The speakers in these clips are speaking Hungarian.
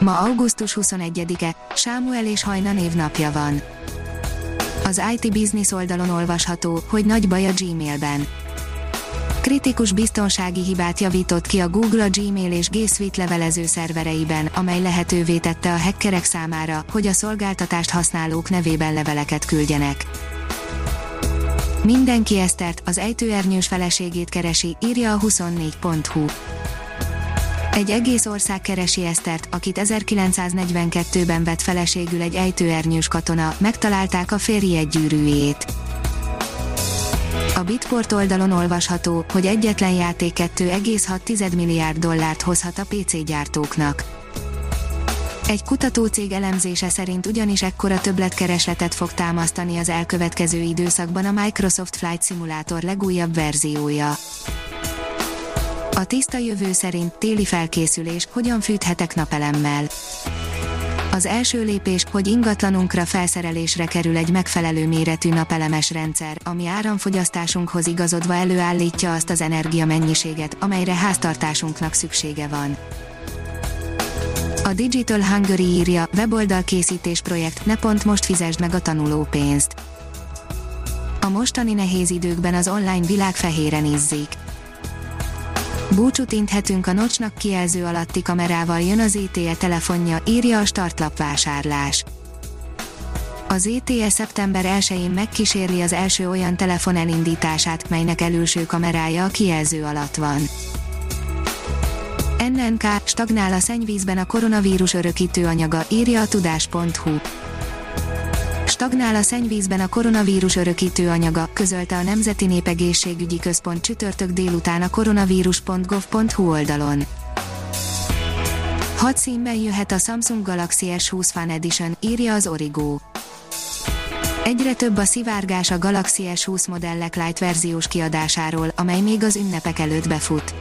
Ma augusztus 21-e, Sámuel és Hajna névnapja van. Az IT Business oldalon olvasható, hogy nagy baj a Gmailben. Kritikus biztonsági hibát javított ki a Google a Gmail és G Suite levelező szervereiben, amely lehetővé tette a hackerek számára, hogy a szolgáltatást használók nevében leveleket küldjenek. Mindenki Esztert, az ejtőernyős feleségét keresi, írja a 24.hu. Egy egész ország keresi Esztert, akit 1942-ben vett feleségül egy ejtőernyős katona, megtalálták a férje gyűrűjét. A Bitport oldalon olvasható, hogy egyetlen játék 2,6 milliárd dollárt hozhat a PC gyártóknak. Egy kutatócég elemzése szerint ugyanis ekkora többletkeresletet fog támasztani az elkövetkező időszakban a Microsoft Flight Simulator legújabb verziója. A tiszta jövő szerint téli felkészülés, hogyan fűthetek napelemmel. Az első lépés, hogy ingatlanunkra felszerelésre kerül egy megfelelő méretű napelemes rendszer, ami áramfogyasztásunkhoz igazodva előállítja azt az energiamennyiséget, amelyre háztartásunknak szüksége van. A Digital Hungary írja, weboldal készítés projekt, ne pont most fizesd meg a tanulópénzt. A mostani nehéz időkben az online világ fehéren izzik Búcsút inthetünk a nocsnak kijelző alatti kamerával jön az ETE telefonja, írja a startlap vásárlás. Az ETE szeptember 1-én megkísérli az első olyan telefon elindítását, melynek elülső kamerája a kijelző alatt van. NNK stagnál a szennyvízben a koronavírus örökítő anyaga, írja a tudás.hu. Stagnál a szennyvízben a koronavírus örökítő anyaga, közölte a Nemzeti Népegészségügyi Központ csütörtök délután a koronavírus.gov.hu oldalon. Hat színben jöhet a Samsung Galaxy S20 Fan Edition, írja az Origo. Egyre több a szivárgás a Galaxy S20 modellek light verziós kiadásáról, amely még az ünnepek előtt befut.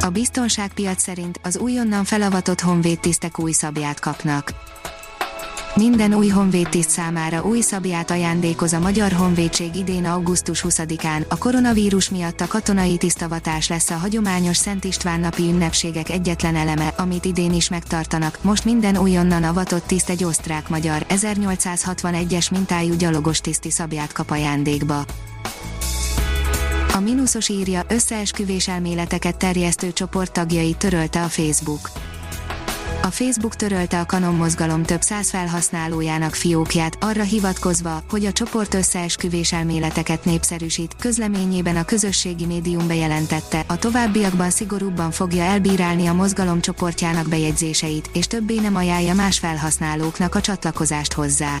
A biztonságpiac szerint az újonnan felavatott honvéd tisztek új szabját kapnak. Minden új honvédtiszt számára új szabját ajándékoz a Magyar Honvédség idén augusztus 20-án. A koronavírus miatt a katonai tisztavatás lesz a hagyományos Szent István napi ünnepségek egyetlen eleme, amit idén is megtartanak. Most minden újonnan avatott tiszt egy osztrák-magyar 1861-es mintájú gyalogos tiszti szabját kap ajándékba. A mínuszos írja összeesküvés elméleteket terjesztő csoport tagjai törölte a Facebook. A Facebook törölte a Canon mozgalom több száz felhasználójának fiókját, arra hivatkozva, hogy a csoport összeesküvés elméleteket népszerűsít, közleményében a közösségi médium bejelentette, a továbbiakban szigorúbban fogja elbírálni a mozgalom csoportjának bejegyzéseit, és többé nem ajánlja más felhasználóknak a csatlakozást hozzá.